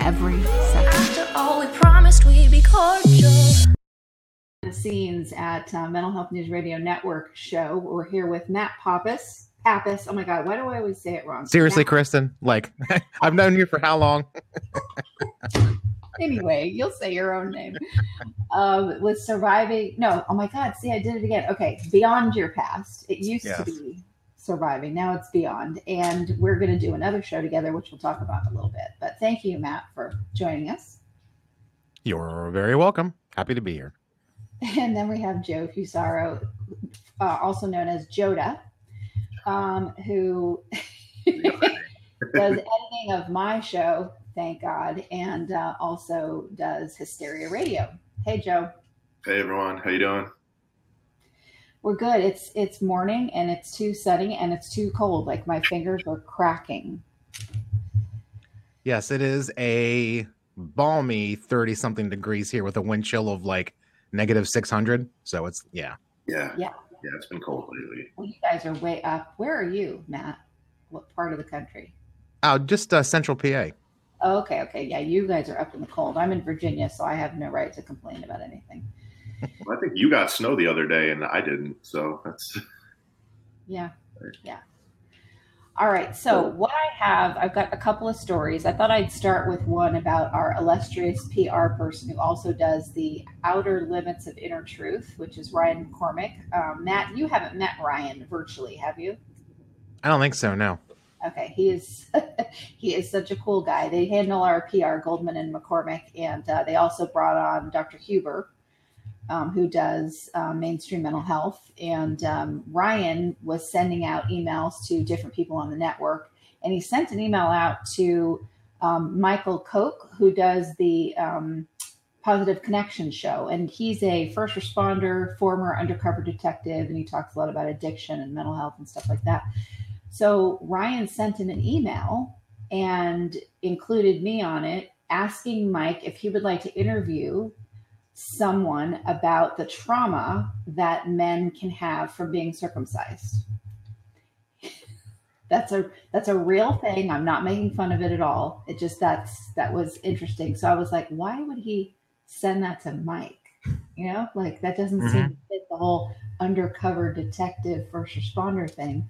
every second. After all, we promised we'd be cordial. The scenes at uh, Mental Health News Radio Network show. We're here with Matt Pappas. Pappas. Oh my God, why do I always say it wrong? Seriously, Matt- Kristin, like I've known you for how long? anyway, you'll say your own name. Um, with surviving, no, oh my God, see, I did it again. Okay, beyond your past. It used to be surviving, now it's beyond. And we're going to do another show together, which we'll talk about in a little bit. But thank you, Matt, for joining us. You're very welcome. Happy to be here. And then we have Joe Fusaro, uh, also known as Joda, um, who does editing of my show, thank God, and uh, also does Hysteria Radio. Hey, Joe. Hey everyone, how you doing? We're good. It's it's morning and it's too sunny and it's too cold. Like my fingers are cracking. Yes, it is a balmy 30 something degrees here with a wind chill of like negative 600. So it's, yeah. Yeah. Yeah. Yeah, it's been cold lately. Well, you guys are way up. Where are you, Matt? What part of the country? Oh, just uh, central PA. Oh, okay, okay. Yeah, you guys are up in the cold. I'm in Virginia, so I have no right to complain about anything. Well, I think you got snow the other day and I didn't, so that's Yeah. Yeah. All right. So, what I have, I've got a couple of stories. I thought I'd start with one about our illustrious PR person who also does the Outer Limits of Inner Truth, which is Ryan McCormick. Um, Matt, you haven't met Ryan virtually, have you? I don't think so, no. Okay, he is he is such a cool guy. They handle our PR, Goldman and McCormick, and uh, they also brought on Dr. Huber, um, who does um, mainstream mental health. And um, Ryan was sending out emails to different people on the network, and he sent an email out to um, Michael Koch, who does the um, Positive Connection show, and he's a first responder, former undercover detective, and he talks a lot about addiction and mental health and stuff like that. So Ryan sent him an email and included me on it, asking Mike if he would like to interview someone about the trauma that men can have from being circumcised. That's a that's a real thing. I'm not making fun of it at all. It just that's that was interesting. So I was like, why would he send that to Mike? You know, like that doesn't mm-hmm. seem to fit the whole undercover detective first responder thing.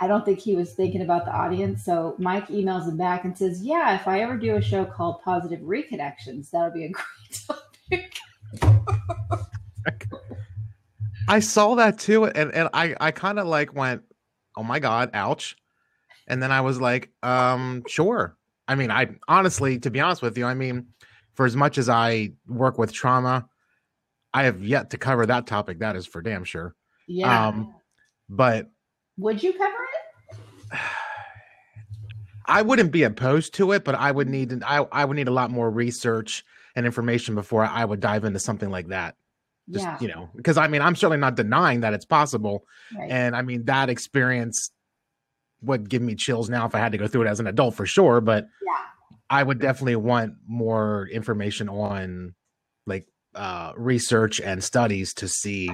I don't think he was thinking about the audience. So Mike emails him back and says, Yeah, if I ever do a show called Positive Reconnections, that'll be a great topic. I saw that too. And, and I, I kind of like went, oh my God, ouch. And then I was like, um, sure. I mean, I honestly, to be honest with you, I mean, for as much as I work with trauma, I have yet to cover that topic. That is for damn sure. Yeah. Um, but Would you cover it? I wouldn't be opposed to it, but I would need I, I would need a lot more research and information before I would dive into something like that. Just yeah. you know, because I mean, I'm certainly not denying that it's possible, right. and I mean that experience would give me chills now if I had to go through it as an adult for sure. But yeah. I would definitely want more information on like uh research and studies to see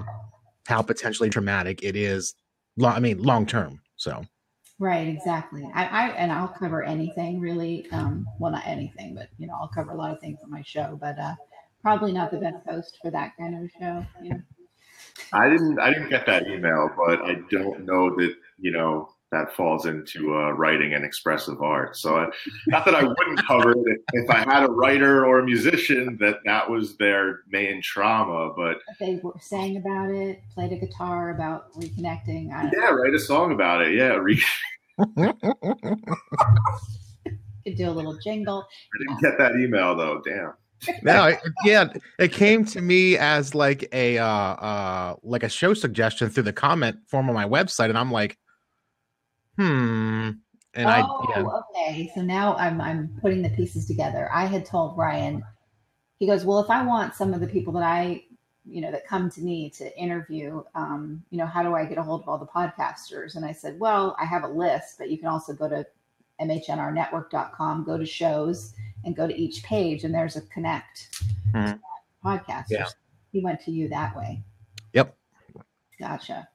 how potentially traumatic it is. Long, I mean, long term. So Right, exactly. I, I and I'll cover anything really. Um, well, not anything, but you know, I'll cover a lot of things on my show. But uh, probably not the best host for that kind of a show. You know? I didn't I didn't get that email, but I don't know that you know that falls into uh, writing and expressive art. So, I, not that I wouldn't cover it if, if, I had a writer or a musician that that was their main trauma, but they were sang about it, played a guitar about reconnecting. yeah, write a song about it. Yeah, re- could do a little jingle. I didn't get that email though. Damn. no, yeah, it came to me as like a uh uh like a show suggestion through the comment form on my website, and I'm like, hmm. And oh, I yeah. okay. So now I'm I'm putting the pieces together. I had told Ryan, he goes, well, if I want some of the people that I, you know, that come to me to interview, um, you know, how do I get a hold of all the podcasters? And I said, well, I have a list, but you can also go to mhnrnetwork.com, go to shows, and go to each page, and there's a connect hmm podcasters. Yeah. He went to you that way. Yep. Gotcha.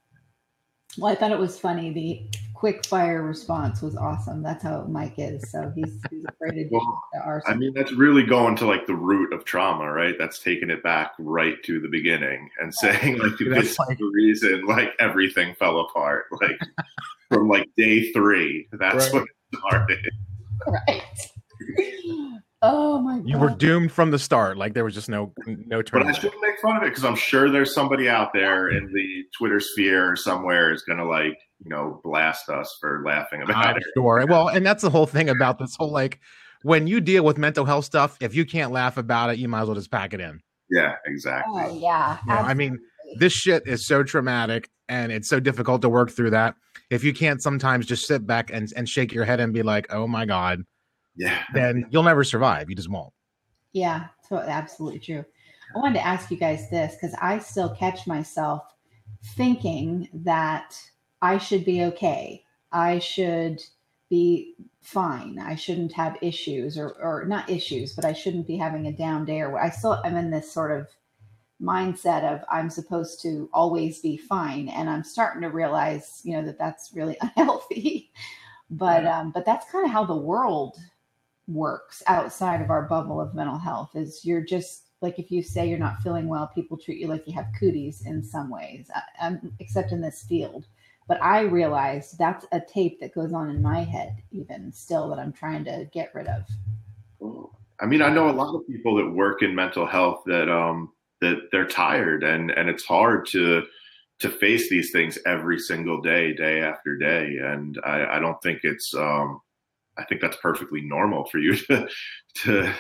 Well, I thought it was funny. The quick fire response was awesome. That's how Mike is. So he's, he's a great addition Well, to our. I mean, that's really going to like the root of trauma, right? That's taking it back right to the beginning and saying like That's this is like- the reason like everything fell apart, like from like day three. That's Right. what it started. right. Oh my god. You were doomed from the start. Like there was just no no But I shouldn't make fun of it because I'm sure there's somebody out there in the Twitter sphere somewhere is gonna like you know blast us for laughing about I'm it. sure. Well, and that's the whole thing about this whole like when you deal with mental health stuff, if you can't laugh about it, you might as well just pack it in. Yeah, exactly. Oh yeah. You know, I mean, this shit is so traumatic and it's so difficult to work through that. If you can't sometimes just sit back and, and shake your head and be like, oh my God, Yeah. then you'll never survive. You just won't. Yeah, so absolutely true. I wanted to ask you guys this because I still catch myself thinking that I should be okay. I should be fine. I shouldn't have issues or, or not issues, but I shouldn't be having a down day or I still am in this sort of mindset of I'm supposed to always be fine. And I'm starting to realize, you know, that that's really unhealthy. But, um, but that's kind of how the world works outside of our bubble of mental health is you're just like if you say you're not feeling well people treat you like you have cooties in some ways I, I'm, except in this field but i realized that's a tape that goes on in my head even still that i'm trying to get rid of I mean, I know a lot of people that work in mental health that um that they're tired and and it's hard to to face these things every single day, day after day. And I, I don't think it's um I think that's perfectly normal for you to to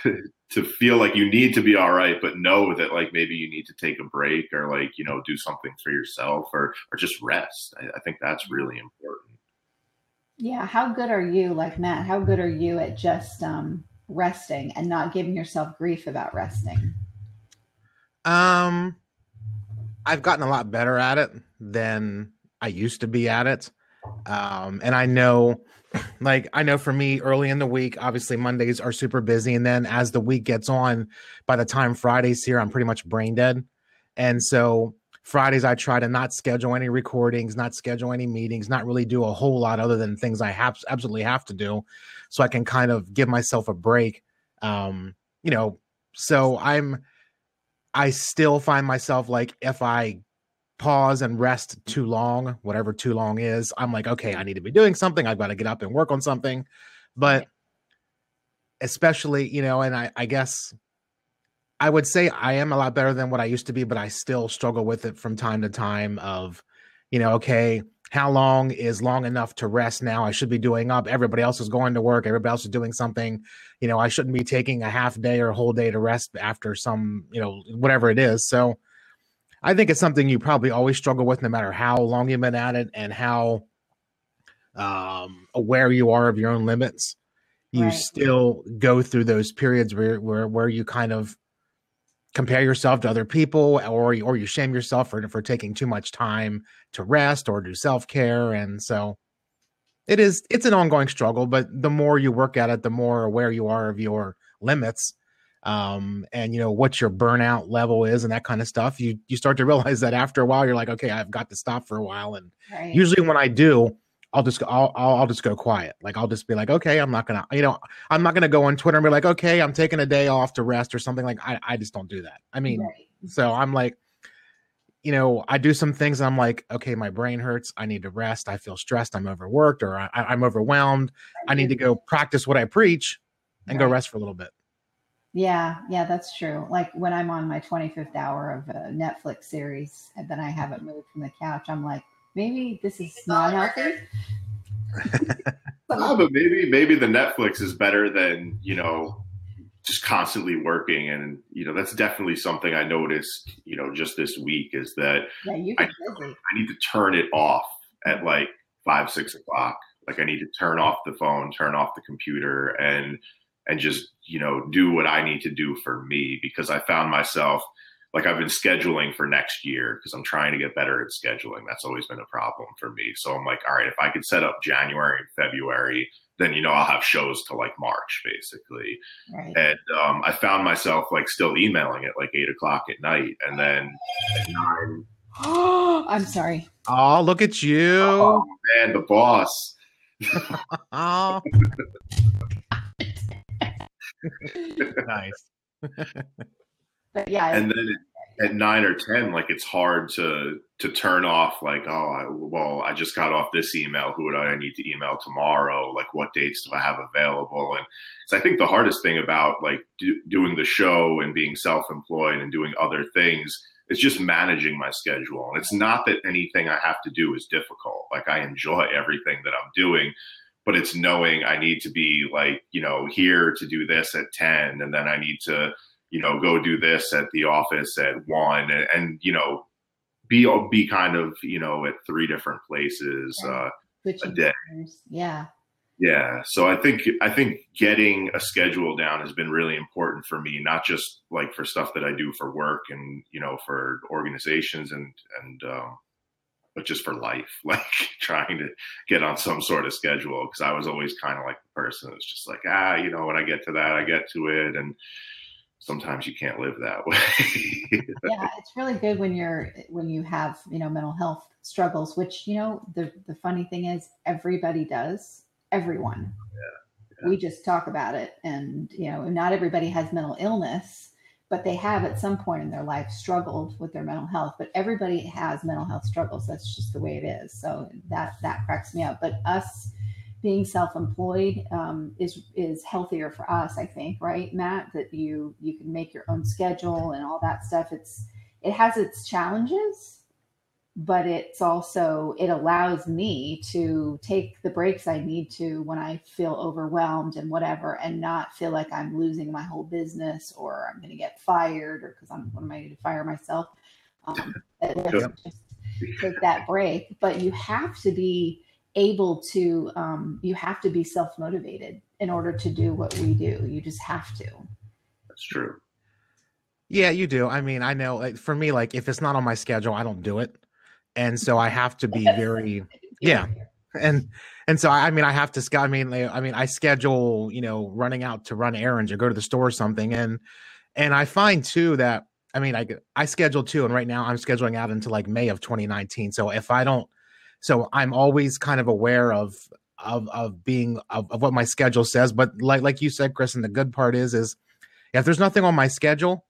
to feel like you need to be all right, but know that like maybe you need to take a break or like, you know, do something for yourself or or just rest. I, I think that's really important. yeah how good are you like matt how good are you at just um resting and not giving yourself grief about resting Um, I've gotten a lot better at it than I used to be at it. Um, and I know, like, I know for me, early in the week, obviously Mondays are super busy, and then as the week gets on, by the time Friday's here, I'm pretty much brain dead. And so Fridays, I try to not schedule any recordings, not schedule any meetings, not really do a whole lot other than things I have absolutely have to do, so I can kind of give myself a break. Um, you know, so I'm I still find myself like if I pause and rest too long, whatever too long is, I'm like, okay, I need to be doing something. I've got to get up and work on something. But especially, you know, and I, I guess I would say I am a lot better than what I used to be, but I still struggle with it from time to time of, you know, okay, how long is long enough to rest now? I should be doing up. Everybody else is going to work. Everybody else is doing something. You know, I shouldn't be taking a half day or a whole day to rest after some, you know, whatever it is. So I think it's something you probably always struggle with no matter how long you've been at it and how um aware you are of your own limits. You Right. still go through those periods where where where you kind of compare yourself to other people or or you shame yourself for for taking too much time to rest or do self-care and so it is it's an ongoing struggle but the more you work at it the more aware you are of your limits um, and you know what your burnout level is and that kind of stuff. You you start to realize that after a while, you're like, okay, I've got to stop for a while. And Right. usually when I do, I'll just I'll, I'll I'll just go quiet. Like I'll just be like, okay, I'm not gonna you know I'm not gonna go on Twitter and be like, okay, I'm taking a day off to rest or something. Like I I just don't do that. I mean, Right. so I'm like, you know, I do some things. And I'm like, okay, my brain hurts. I need to rest. I feel stressed. I'm overworked or I, I'm overwhelmed. I need to go practice what I preach and go rest for a little bit. Yeah, yeah, that's true. Like when I'm on my 25th hour of a Netflix series and then I haven't mm-hmm. moved from the couch, I'm like, maybe this is not healthy. But maybe maybe the Netflix is better than you know just constantly working, and you know that's definitely something I noticed. You know, just this week is that Yeah, you I-. I need to turn it off at like five six o'clock. Like I need to turn off the phone, turn off the computer, and and just you know do what I need to do for me because I found myself like I've been scheduling for next year because I'm trying to get better at scheduling. That's always been a problem for me. So I'm like, all right, if I could set up January and February, then you know I'll have shows till like March basically. Right. And um, I found myself like still emailing at like eight o'clock at night, and then at nine, I'm sorry. Oh, look at you. oh man, the boss. Oh. nice. But yeah, and then at, at nine or ten like it's hard to to turn off like oh I, well i just got off this email. Who do i need to email tomorrow? Like what dates do i have available? And so i think the hardest thing about like do, doing the show and being self-employed and doing other things is just managing my schedule. And it's not that anything i have to do is difficult. Like i enjoy everything that i'm doing but it's knowing i need to be like you know here to do this at 10 and then i need to you know, go do this at the office at one, and, and you know, be be kind of you know at three different places. Uh, switching day. Yeah. yeah, so I think I think getting a schedule down has been really important for me, not just like for stuff that I do for work and you know for organizations and and um, but just for life, like trying to get on some sort of schedule because I was always kind of like the person that's just like ah, you know, when I get to that, I get to it, and sometimes you can't live that way. yeah it's really good when you're when you have you know mental health struggles which you know the the funny thing is everybody does everyone Yeah. we just talk about it and you know not everybody has mental illness but they have at some point in their life struggled with their mental health but everybody has mental health struggles. That's just the way it is. So that that cracks me up. But us being self-employed um, is is healthier for us i think right matt? That you you can make your own schedule and all that stuff. It's it has its challenges but it's also it allows me to take the breaks i need to when i feel overwhelmed and whatever and not feel like i'm losing my whole business or i'm going to get fired or because i'm what am i going to fire myself um, let's just take that break but you have to be able to um, you have to be self-motivated in order to do what we do you just have to That's true. Yeah, you do. I mean, I know like for me, like if it's not on my schedule, I don't do it. And so I have to be very Yeah. and and so I mean I have to I mean I mean I schedule you know running out to run errands or go to the store or something. And and I find too that I mean I I schedule too and right now I'm scheduling out into like May of 2019 so if I don't so I'm always kind of aware of of of being of, of what my schedule says. But like like you said Kristin the good part is is if there's nothing on my schedule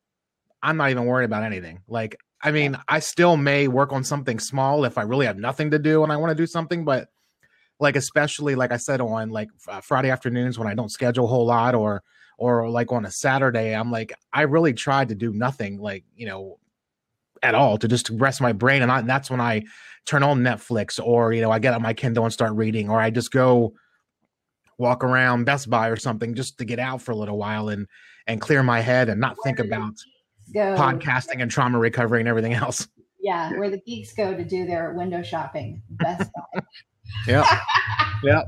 I'm not even worried about anything. Like I mean I still may work on something small if I really have nothing to do and I want to do something but like especially like I said on like uh, Friday afternoons when I don't schedule a whole lot or or like on a Saturday I'm like I really tried to do nothing like you know at all to just rest my brain and, I, and that's when I turn on Netflix or you know I get on my Kindle and start reading or I just go walk around Best Buy or something just to get out for a little while and and clear my head and not think about go podcasting and trauma recovery and everything else. yeah where the geeks go to do their window shopping best buy Yep. Yep.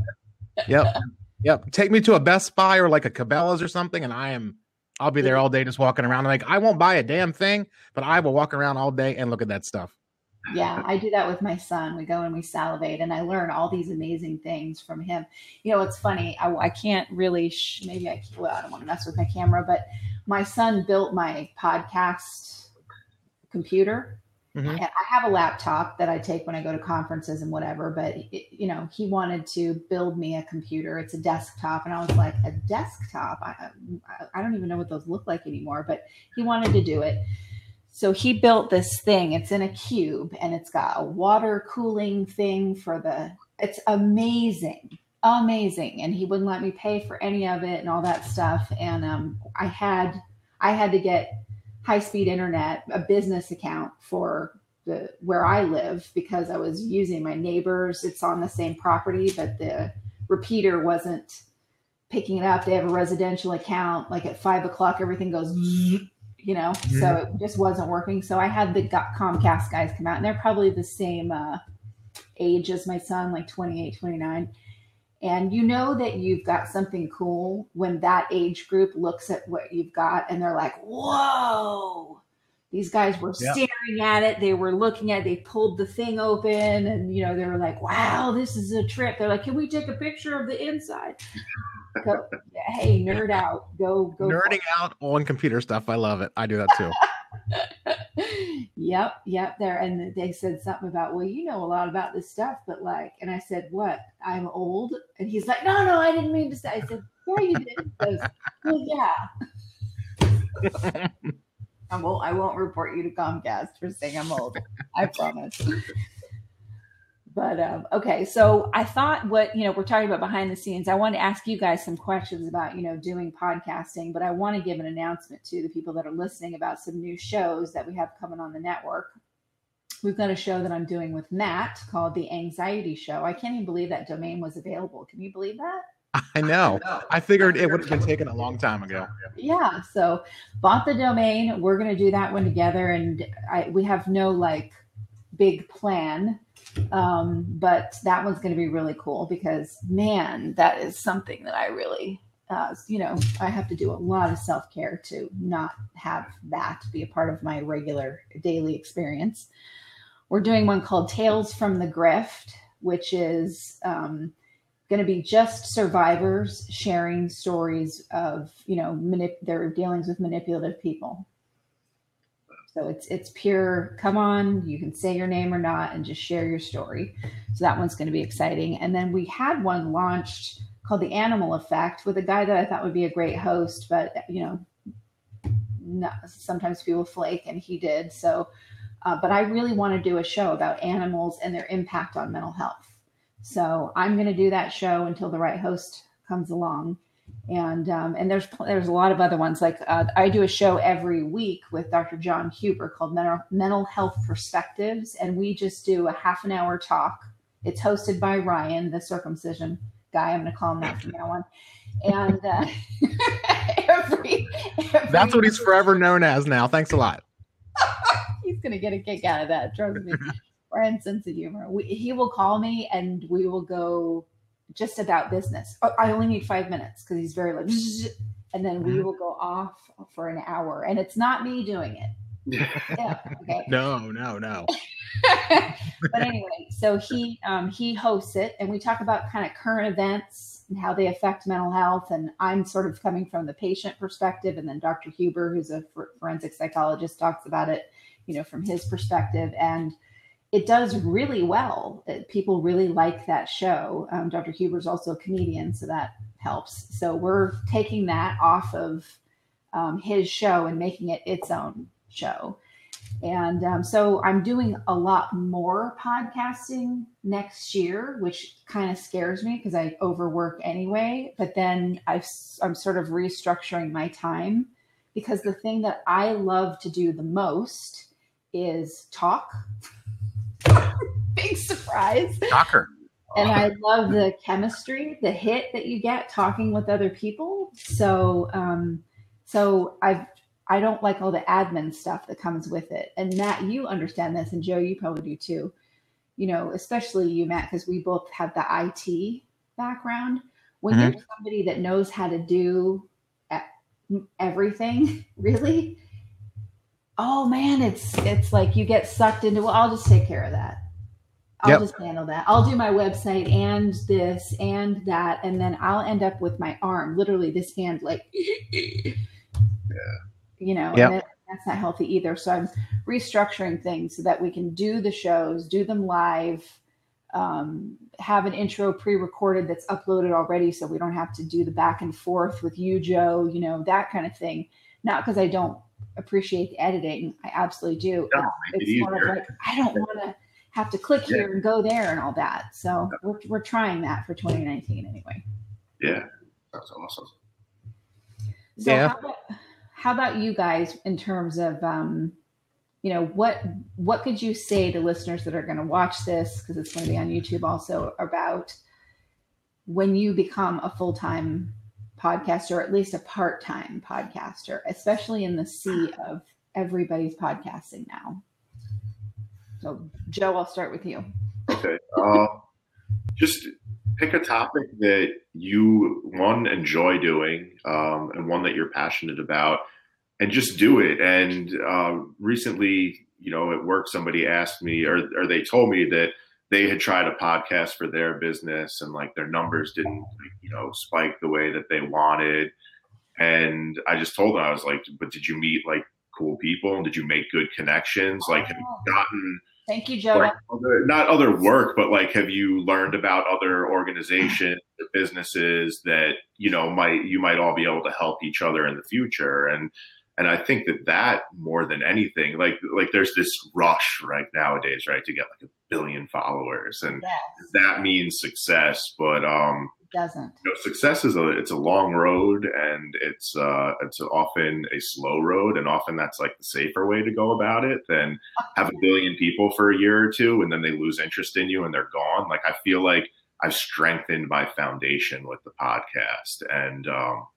Yep. Yep. Take me to a Best Buy or like a Cabela's or something, and I am I'll be there all day just walking around. like, I won't buy a damn thing, but I will walk around all day and look at that stuff. Yeah i do that with my son we go and we salivate and i learn all these amazing things from him you know it's funny i, I can't really sh- maybe i well i don't want to mess with my camera but my son built my podcast computer. Mhm. And I have a laptop that I take when I go to conferences and whatever, but it, you know, he wanted to build me a computer. It's a desktop, and I was like, a desktop? I, I, I don't even know what those look like anymore. But he wanted to do it, so he built this thing. It's in a cube, and it's got a water cooling thing for the. It's amazing, amazing, and he wouldn't let me pay for any of it and all that stuff. And um, I had, I had to get high speed internet, a business account for the where I live because I was using my neighbors. It's on the same property, but the repeater wasn't picking it up. They have a residential account. Like at five o'clock, everything goes, you know, so it just wasn't working. So I had the Comcast guys come out, and they're probably the same uh, age as my son, like 28, 29. And you know that you've got something cool when that age group looks at what you've got and they're like, whoa. These guys were Yeah. staring at it. They were looking at it. They pulled the thing open and, you know, they were like, wow, this is a trip. They're like, can we take a picture of the inside? Go, hey, nerd out. Go, go. Nerding out on computer stuff. I love it. I do that too. yep, yep, there. And they said something about, well, you know a lot about this stuff, but like, and I said, what? I'm old. And he's like, no, no, I didn't mean to say. I said, yeah, you did. Goes, well, yeah. I won't, I won't report you to Comcast for saying I'm old. I promise. But um, okay, so I thought what you know we're talking about behind the scenes. I want to ask you guys some questions about you know doing podcasting, but I want to give an announcement to the people that are listening about some new shows that we have coming on the network. We've got a show that I'm doing with Matt called The Anxiety Show. I can't even believe that domain was available. Can you believe that? I know. I figured it would have been taken a long time ago. yeah so bought the domain we're going to do that one together and I, we have no like big plan um, but that one's going to be really cool because man that is something that i really uh, you know i have to do a lot of self-care to not have that be a part of my regular daily experience. We're doing one called tales from the grift which is um, going to be just survivors sharing stories of you know manip- their dealings with manipulative people so it's it's pure come on you can say your name or not and just share your story. So that one's going to be exciting. And then we had one launched called the animal effect with a guy that i thought would be a great host but you know not, sometimes people flake and he did so uh, but i really want to do a show about animals and their impact on mental health. So I'm going to do that show until the right host comes along. And um, and there's there's a lot of other ones like uh, I do a show every week with Dr. John Huber called Mental Mental Health Perspectives, and we just do a half an hour talk. It's hosted by Ryan, the circumcision guy. I'm going to call him that from now on. And uh, every, every That's what he's forever known as now. Thanks a lot. he's gonna get a kick out of that. Trust me. Brian's sense of humor. We, he will call me and we will go just about business. Oh, I only need five minutes because he's very like, and then we will go off for an hour, and it's not me doing it. Yeah. Okay. No, no, no. but anyway, so he um, he hosts it, and we talk about kind of current events and how they affect mental health. And I'm sort of coming from the patient perspective, and then Dr. Huber, who's a forensic psychologist, talks about it, you know, from his perspective, and it does really well. It- people really like that show. Um, Dr. Huber's also a comedian, so that helps. So we're taking that off of um, his show and making it its own show. And um, so I'm doing a lot more podcasting next year, which kind of scares me because I overwork anyway. But then I've, I'm sort of restructuring my time because the thing that I love to do the most is talk. Big surprise Shocker. and I love the chemistry, the hit that you get talking with other people. So, um, so I've I don't like all the admin stuff that comes with it. And Matt, you understand this, and Joe, you probably do too. You know, especially you, Matt, because we both have the IT background. When you're somebody that knows how to do everything, really, oh man, it's it's like you get sucked into. Well, I'll just take care of that. I'll Yep. just handle that. I'll do my website and this and that, and then I'll end up with my arm, literally this hand, like yeah, You know, Yep. that- that's not healthy either. So I'm restructuring things so that we can do the shows, do them live, um, have an intro pre-recorded that's uploaded already, so we don't have to do the back and forth with you, Joe. You know that kind of thing. Not because I don't appreciate the editing, I absolutely do. No, make it it's more of like I don't want to have to click here and go there and all that. So we're we're trying that for 2019 anyway. Yeah, that's awesome. So Yeah. how, about, how about you guys in terms of um, you know what what could you say to listeners that are going to watch this because it's going to be on YouTube also about when you become a full time podcaster or at least a part time podcaster, especially in the sea of everybody's podcasting now. So Joe, I'll start with you. Okay. Uh, just pick a topic that you one enjoy doing um, and one that you're passionate about, and just do it. And uh, recently, you know, at work, somebody asked me, or or they told me that they had tried a podcast for their business, and like their numbers didn't, like, you know, spike the way that they wanted. And I just told them, I was like, "But did you meet like cool people? And did you make good connections? Like, have you oh. gotten?" Thank you, Joe. like other, not other work, but like have you learned about other organizations, or businesses that you know might you might all be able to help each other in the future, and and I think that that more than anything, like like there's this rush right nowadays, right, to get like a billion followers, and Yes, that means success, but um, it doesn't. you know, success is a it's a long road and it's uh it's often a slow road and often that's like the safer way to go about it than have a billion people for a year or two and then they lose interest in you and they're gone. Like i feel like i've strengthened my foundation with the podcast and um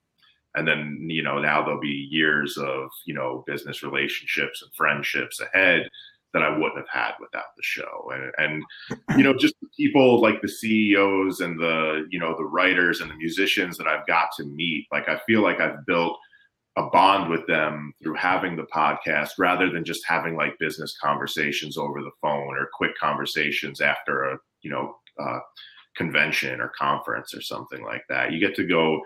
and then you know now there'll be years of you know business relationships and friendships ahead that I wouldn't have had without the show. And, and you know, just people like the CEOs and the, you know, the writers and the musicians that I've got to meet, like I feel like I've built a bond with them through having the podcast rather than just having like business conversations over the phone or quick conversations after a, you know, uh, convention or conference or something like that. You get to go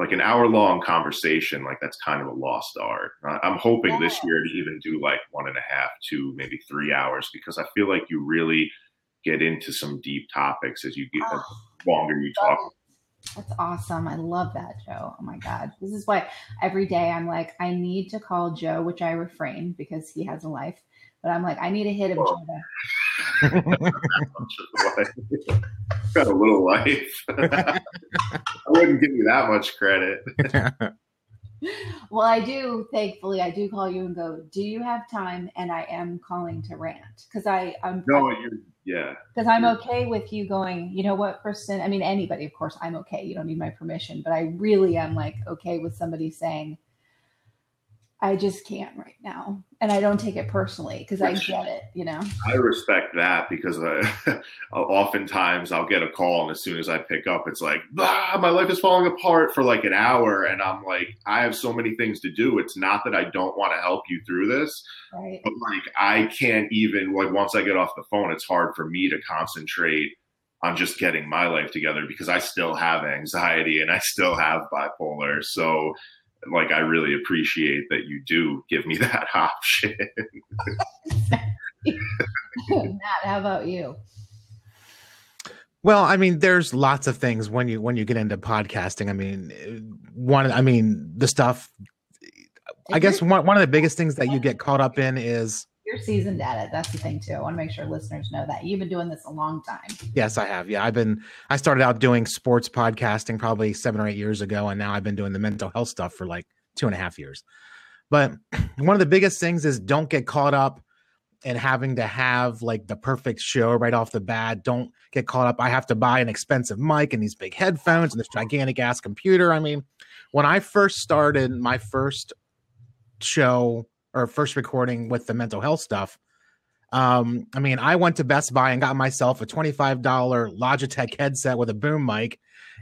like an hour long conversation like that's kind of a lost art i'm hoping this year to even do like one and a half two maybe three hours because i feel like you really get into some deep topics as you get Oh, longer you talk That's awesome. I love that, Joe. Oh my God. This is why every day I'm like, I need to call Joe, which I refrain because he has a life. But I'm like, I need a hit him, Well. Joe. got a little life i wouldn't give you that much credit Well, I do. Thankfully, I do call you and go, Do you have time? And I am calling to rant because I I'm no you're yeah because I'm okay with you going. You know what, Kristin? I mean, anybody, of course, I'm okay. You don't need my permission, but I really am like okay with somebody saying, I just can't right now, and I don't take it personally because I get it. You know. I respect that because I, oftentimes I'll get a call and as soon as I pick up, it's like, ah, my life is falling apart for like an hour. And I'm like, I have so many things to do. It's not that I don't want to help you through this, Right. but like, I can't even, like, once I get off the phone, it's hard for me to concentrate on just getting my life together because I still have anxiety and I still have bipolar. So, like, I really appreciate that you do give me that option. Matt, how about you? Well, I mean, there's lots of things when you when you get into podcasting. I mean, one, I mean, the stuff. I guess one one of the biggest things that you get caught up in is you're seasoned at it. That's the thing too. I want to make sure listeners know that you've been doing this a long time. yes, I have. Yeah, I've been. I started out doing sports podcasting probably seven or eight years ago, and now I've been doing the mental health stuff for like two and a half years. But one of the biggest things is don't get caught up in having to have like the perfect show right off the bat. Don't get caught up. I have to buy an expensive mic and these big headphones and this gigantic ass computer. I mean, when I first started my first show or first recording with the mental health stuff, um, I mean, I went to Best Buy and got myself a $25 Logitech headset with a boom mic,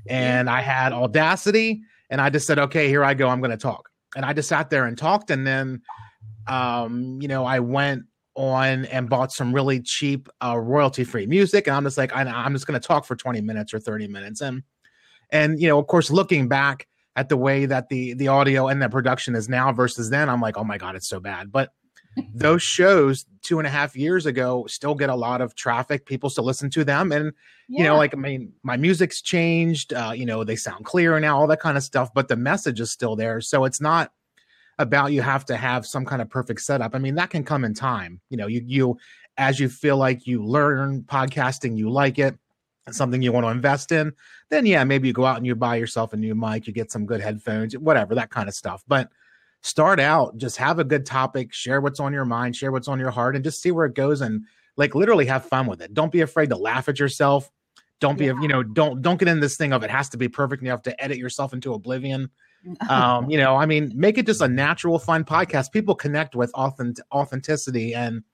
and I had Audacity, and I just said, okay, here I go, I'm going to talk. And I just sat there and talked, and then, um, you know, I went on and bought some really cheap uh, royalty free music, and I'm just like, I, I'm just going to talk for 20 minutes or 30 minutes, and and you know, of course, looking back at the way that the the audio and the production is now versus then, I'm like, oh my god, it's so bad. But those shows two and a half years ago still get a lot of traffic. People still listen to them, and you know, like I mean, my music's changed. Uh, you know, they sound clearer now, all that kind of stuff. But the message is still there, so it's not about you have to have some kind of perfect setup. I mean, that can come in time. You know, you you as you feel like you learn podcasting, you like it, something you want to invest in, then yeah, maybe you go out and you buy yourself a new mic, you get some good headphones, whatever, that kind of stuff. But start out, just have a good topic, share what's on your mind, share what's on your heart, and just see where it goes and like literally have fun with it. Don't be afraid to laugh at yourself. Don't be, Yeah. you know, don't don't get in this thing of it has to be perfect and you have to edit yourself into oblivion um you know i mean make it just a natural fun podcast people connect with authentic authenticity and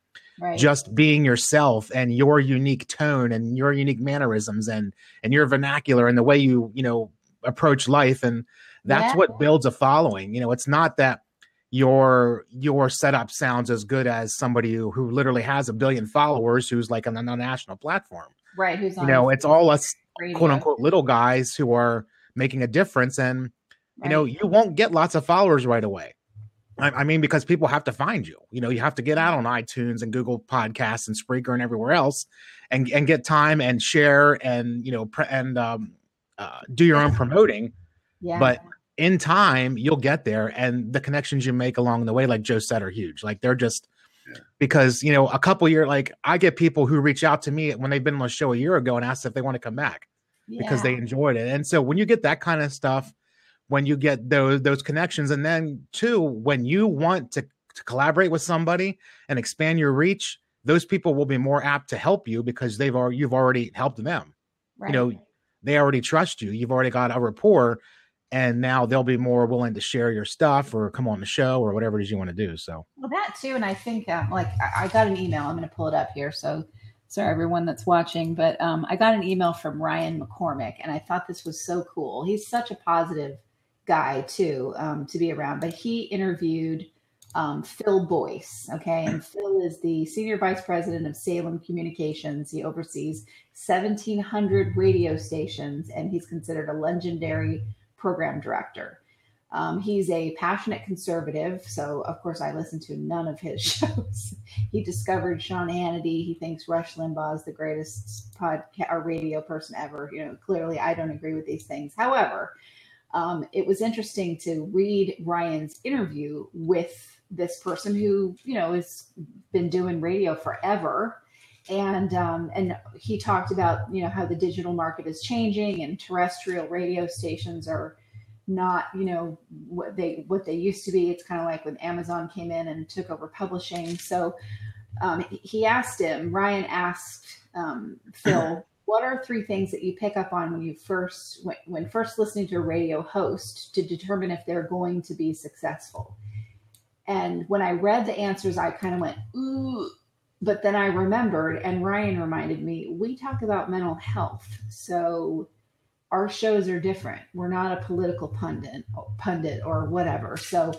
right. just being yourself and your unique tone and your unique mannerisms and and your vernacular and the way you you know approach life and that's Yeah. what builds a following you know it's not that your your setup sounds as good as somebody who, who literally has a billion followers who's like on a national platform right. Who's on you know it's all us radio, quote unquote little guys who are making a difference and you know you won't get lots of followers right away I, I mean because people have to find you you know you have to get out on itunes and google podcasts and spreaker and everywhere else and and get time and share and you know pre- and um uh, do your own promoting yeah. but in time you'll get there and the connections you make along the way like joe said are huge like they're just Yeah. because you know a couple year like i get people who reach out to me when they've been on a show a year ago and ask if they want to come back because they enjoyed it. And so when you get that kind of stuff, when you get those those connections, and then two, when you want to, to collaborate with somebody and expand your reach, those people will be more apt to help you because they've already you've already helped them. right. know, They already trust you. You've already got a rapport, and now they'll be more willing to share your stuff or come on the show or whatever it is you want to do. So Well, that too, and I think um, like I, I got an email. I'm going to pull it up here. So sorry everyone that's watching, but um, I got an email from Ryan McCormick, and I thought this was so cool. He's such a positive guy too um, to be around. But he interviewed um, Phil Boyce. Okay, and Phil is the senior vice president of Salem Communications. He oversees 1,700 radio stations, and he's considered a legendary program director. Um, he's a passionate conservative, so of course I listen to none of his shows. he discovered Sean Hannity. He thinks Rush Limbaugh is the greatest podcast or radio person ever. You know, clearly I don't agree with these things. However, um, it was interesting to read Ryan's interview with this person who you know has been doing radio forever. And um, and he talked about you know how the digital market is changing and terrestrial radio stations are not you know what they what they used to be. It's kind of like when amazon came in and took over publishing. So um, he- asked him ryan asked um, phil what are three things that you pick up on when you first when, when first listening to a radio host to determine if they're going to be successful and when i read the answers i kind of went ooh but then i remembered and ryan reminded me we talk about mental health so our shows are different. We're not a political pundit, pundit or whatever. So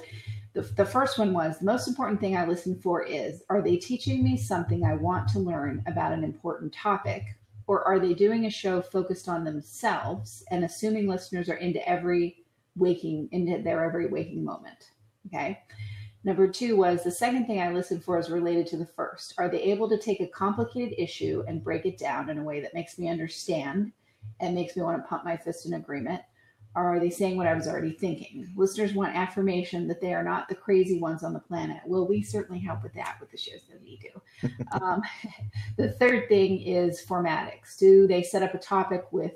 the, the first one was the most important thing I listen for is are they teaching me something I want to learn about an important topic? Or are they doing a show focused on themselves and assuming listeners are into every waking, into their every waking moment? Okay. Number two was the second thing I listened for is related to the first. Are they able to take a complicated issue and break it down in a way that makes me understand and makes me want to pump my fist in agreement? Or are they saying what I was already thinking? Listeners want affirmation that they are not the crazy ones on the planet. Well, we certainly help with that with the shows that we do. um, the third thing is formatics. Do they set up a topic with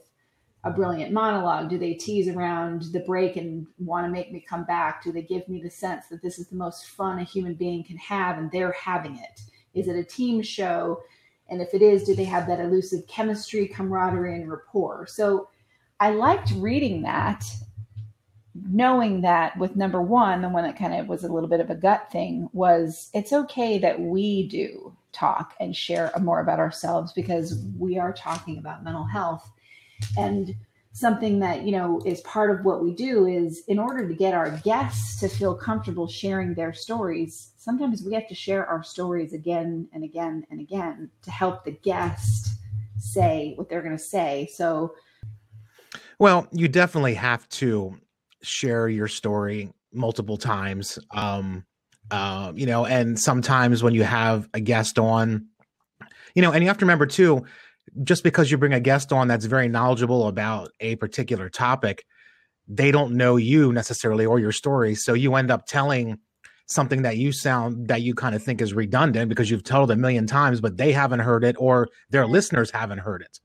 a brilliant monologue? Do they tease around the break and want to make me come back? Do they give me the sense that this is the most fun a human being can have and they're having it? Is it a team show? And if it is, do they have that elusive chemistry, camaraderie, and rapport? So I liked reading that, knowing that with number one, the one that kind of was a little bit of a gut thing, was it's okay that we do talk and share more about ourselves because we are talking about mental health. And something that, you know, is part of what we do is in order to get our guests to feel comfortable sharing their stories, sometimes we have to share our stories again and again and again to help the guest say what they're going to say. So, Well, you definitely have to share your story multiple times. Um, uh, you know, and sometimes when you have a guest on, you know, and you have to remember too, just because you bring a guest on that's very knowledgeable about a particular topic, they don't know you necessarily or your story. So you end up telling something that you sound that you kind of think is redundant because you've told a million times, but they haven't heard it or their listeners haven't heard it.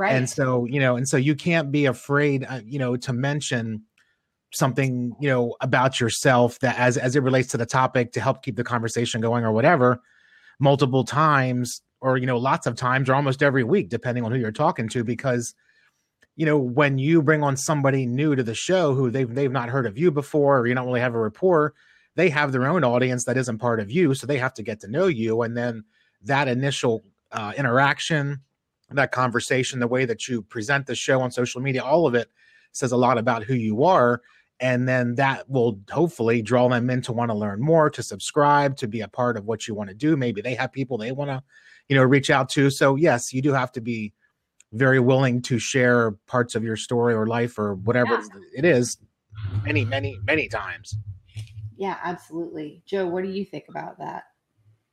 Right. And so, you know, and so you can't be afraid, uh, you know, to mention something, you know, about yourself that as as it relates to the topic to help keep the conversation going or whatever multiple times or you know lots of times or almost every week depending on who you're talking to because you know when you bring on somebody new to the show who they've they've not heard of you before or you don't really have a rapport they have their own audience that isn't part of you so they have to get to know you and then that initial uh, interaction that conversation the way that you present the show on social media all of it says a lot about who you are and then that will hopefully draw them in to want to learn more to subscribe to be a part of what you want to do maybe they have people they want to you know reach out to so yes you do have to be very willing to share parts of your story or life or whatever Yeah. it is many many many times Yeah, absolutely. Joe, what do you think about that?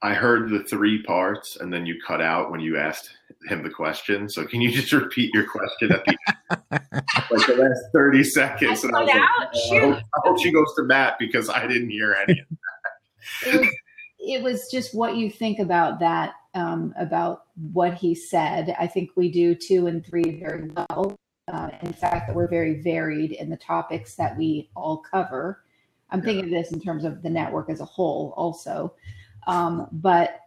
I heard the three parts, and then you cut out when you asked him the question. So can you just repeat your question at the like the last thirty seconds? I And I, was cut like, out? "Oh, I, hope, I hope she goes to Matt because I didn't hear any. of it was, it was just what you think about that um, about what he said i think we do two and three very well uh, in fact that we're very varied in the topics that we all cover i'm thinking of this in terms of the network as a whole also um, but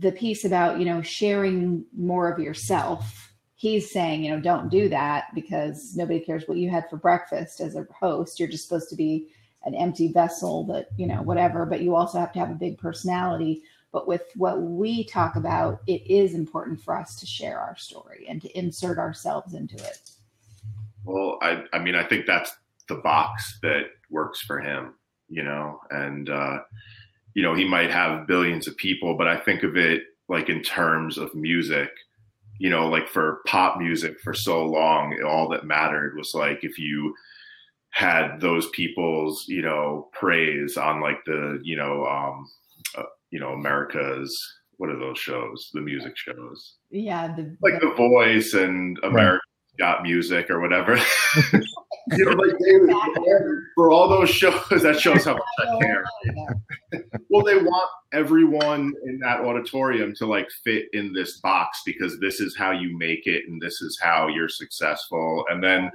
the piece about you know sharing more of yourself. He's saying you know don't do that because nobody cares what you had for breakfast as a host. You're just supposed to be an empty vessel that you know whatever but you also have to have a big personality. But with what we talk about it is important for us to share our story and to insert ourselves into it. Well, I, I mean, I think that's the box that works for him, you know, and, uh, you know, he might have billions of people, but I think of it like in terms of music, you know, like for pop music for so long, all that mattered was like if you had those people's, you know, praise on like the, you know, um, uh, you know, America's, what are those shows? The music shows yeah the, like The Voice and America Got Music or whatever. you know, like they, for all those shows, that shows how much I care. Well, they want everyone in that auditorium to like fit in this box because this is how you make it and this is how you're successful. And then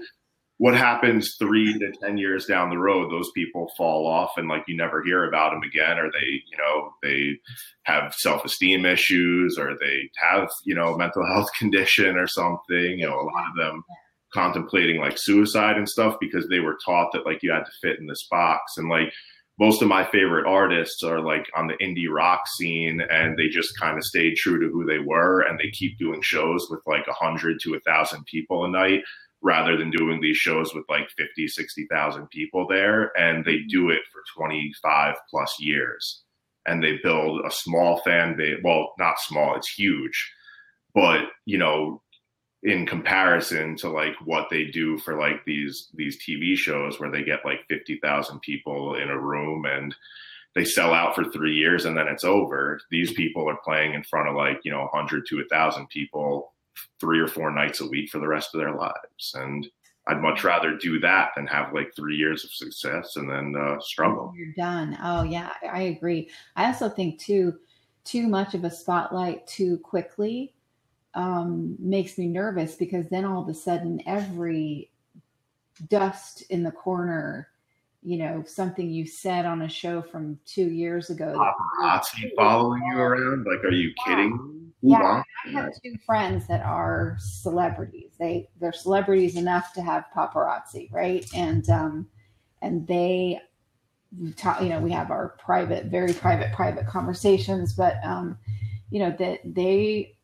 what happens three to 10 years down the road, those people fall off and like you never hear about them again, or they, you know, they have self esteem issues or they have, you know, mental health condition or something. You know, a lot of them contemplating like suicide and stuff because they were taught that like you had to fit in this box. And like most of my favorite artists are like on the indie rock scene and they just kind of stayed true to who they were and they keep doing shows with like a hundred to a thousand people a night rather than doing these shows with like 50 60,000 people there. And they mm-hmm. do it for 25 plus years. And they build a small fan base well not small it's huge. But you know in comparison to like what they do for like these these TV shows where they get like 50,000 people in a room and they sell out for 3 years and then it's over. These people are playing in front of like you know 100 to 1,000 people three or four nights a week for the rest of their lives. And I'd much rather do that than have like 3 years of success and then uh, struggle. You're done. Oh yeah i agree. I also think too too much of a spotlight too quickly um, makes me nervous because then all of a sudden every dust in the corner you know something you said on a show from two years ago paparazzi following you around like are you kidding me? Who Yeah, I have two friends that are celebrities. They they're celebrities enough to have paparazzi, right? And um, and they talk. You know, we have our private, very private, private conversations. But um, you know that they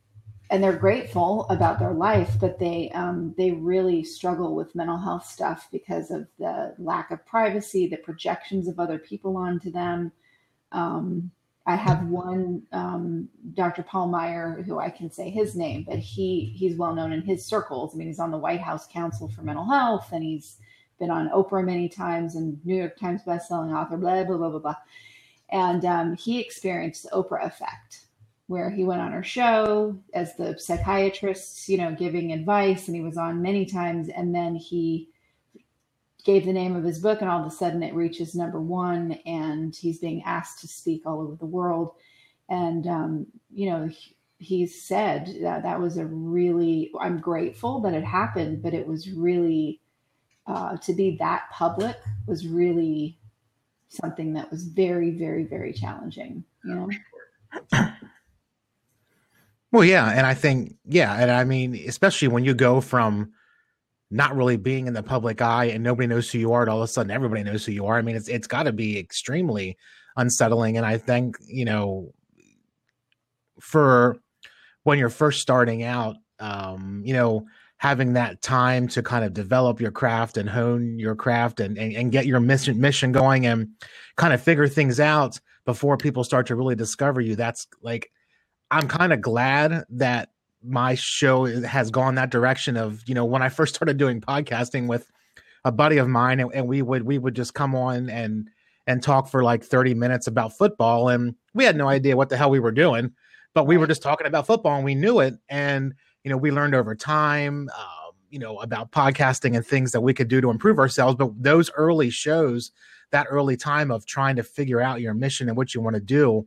and they're grateful about their life, but they um, they really struggle with mental health stuff because of the lack of privacy, the projections of other people onto them. Um, I have one um, Dr. Paul Meyer, who I can say his name, but he he's well known in his circles. I mean, he's on the White House Council for Mental Health, and he's been on Oprah many times and New York Times bestselling author, blah, blah, blah, blah, blah. And um, he experienced the Oprah effect where he went on her show as the psychiatrist, you know, giving advice, and he was on many times. And then he gave the name of his book, and all of a sudden it reaches number one, and he's being asked to speak all over the world. And, um, you know, he, he said that that was a really, I'm grateful that it happened, but it was really, uh, to be that public was really something that was very, very, very challenging, you know? Well, yeah, and I think yeah, and I mean, especially when you go from not really being in the public eye and nobody knows who you are, and all of a sudden everybody knows who you are. I mean, it's it's got to be extremely unsettling. And I think you know, for when you're first starting out, um, you know, having that time to kind of develop your craft and hone your craft and and, and get your mission mission going and kind of figure things out before people start to really discover you. That's like I'm kind of glad that my show has gone that direction of you know when I first started doing podcasting with a buddy of mine and, and, we would we would just come on and and talk for like 30 minutes about football and we had no idea what the hell we were doing but we were just talking about football and we knew it and you know we learned over time um, you know about podcasting and things that we could do to improve ourselves but those early shows that early time of trying to figure out your mission and what you want to do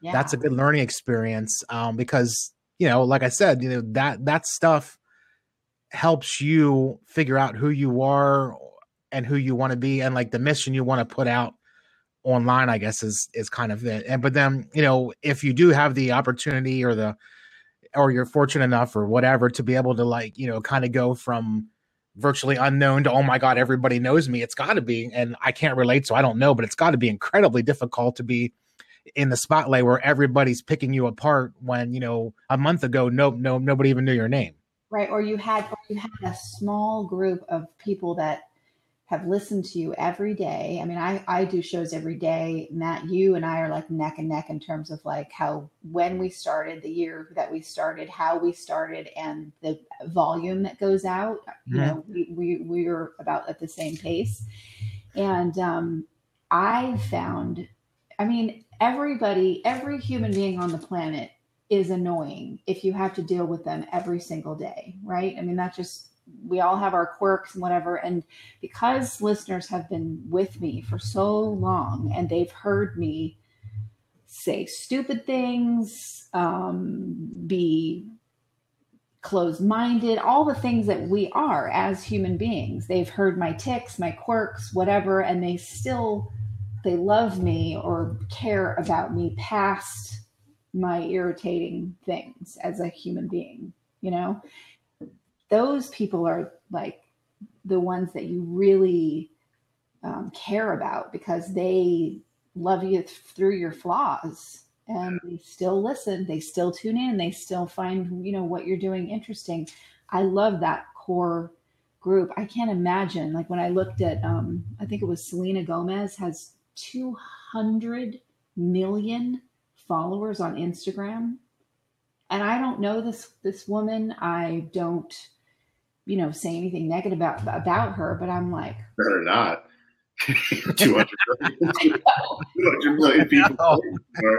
yeah. that's a good learning experience um, because you know like i said you know that that stuff helps you figure out who you are and who you want to be and like the mission you want to put out online i guess is is kind of it and but then you know if you do have the opportunity or the or you're fortunate enough or whatever to be able to like you know kind of go from virtually unknown to oh my god everybody knows me it's got to be and i can't relate so i don't know but it's got to be incredibly difficult to be in the spotlight where everybody's picking you apart when you know a month ago no no nobody even knew your name. Right or you had or you had a small group of people that have listened to you every day. I mean i i do shows every day. Matt you and i are like neck and neck in terms of like how when we started the year that we started how we started and the volume that goes out. You mm-hmm. know we, we we are about at the same pace. And um i found i mean everybody, every human being on the planet is annoying if you have to deal with them every single day, right? I mean, that just, we all have our quirks and whatever. And because listeners have been with me for so long and they've heard me say stupid things, um, be closed minded, all the things that we are as human beings. They've heard my ticks, my quirks, whatever, and they still they love me or care about me past my irritating things as a human being, you know? Those people are like the ones that you really um, care about because they love you through your flaws and they still listen, they still tune in, they still find, you know, what you're doing interesting. I love that core group. I can't imagine like when I looked at um I think it was Selena Gomez has 200 million followers on Instagram. And I don't know this this woman. I don't, you know, say anything negative about about her, but I'm like better not. 200 million, 200 million people. Yeah.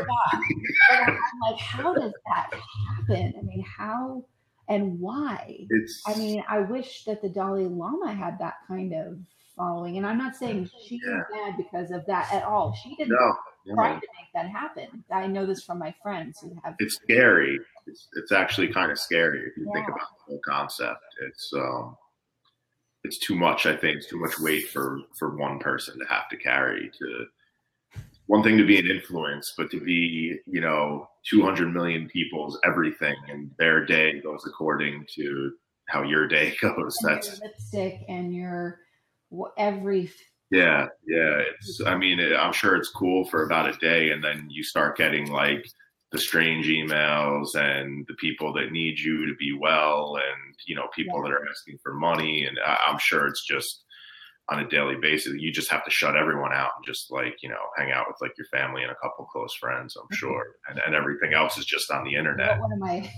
I'm like, how does that happen? I mean, how and why? It's, I mean, I wish that the Dalai Lama had that kind of following. And I'm not saying she's yeah. bad because of that at all. She didn't no, try to make that happen. I know this from my friends who have. It's scary. It's, it's actually kind of scary if you yeah. think about the whole concept. It's um, it's too much. I think it's too much weight for for one person to have to carry. To one thing to be an influence, but to be you know 200 million people's everything, and their day goes according to how your day goes. And That's your lipstick and your every yeah yeah it's i mean it, i'm sure it's cool for about a day and then you start getting like the strange emails and the people that need you to be well and you know people yeah. that are asking for money and I, i'm sure it's just on a daily basis you just have to shut everyone out and just like you know hang out with like your family and a couple close friends i'm sure and, and everything else is just on the internet one of my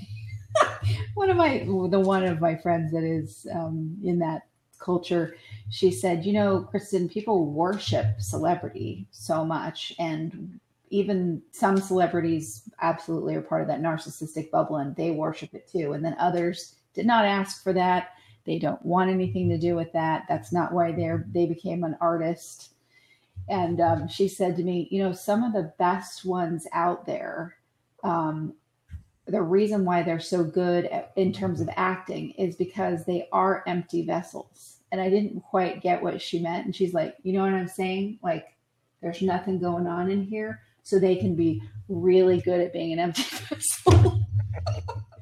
one of my the one of my friends that is um, in that culture. She said, you know, Kristin, people worship celebrity so much, and even some celebrities absolutely are part of that narcissistic bubble, and they worship it too. And then others did not ask for that. They don't want anything to do with that. That's not why they're they became an artist. And um, she said to me, you know, some of the best ones out there um, the reason why they're so good at, in terms of acting is because they are empty vessels. And I didn't quite get what she meant. And she's like, you know what I'm saying? Like, there's nothing going on in here. So they can be really good at being an empty vessel.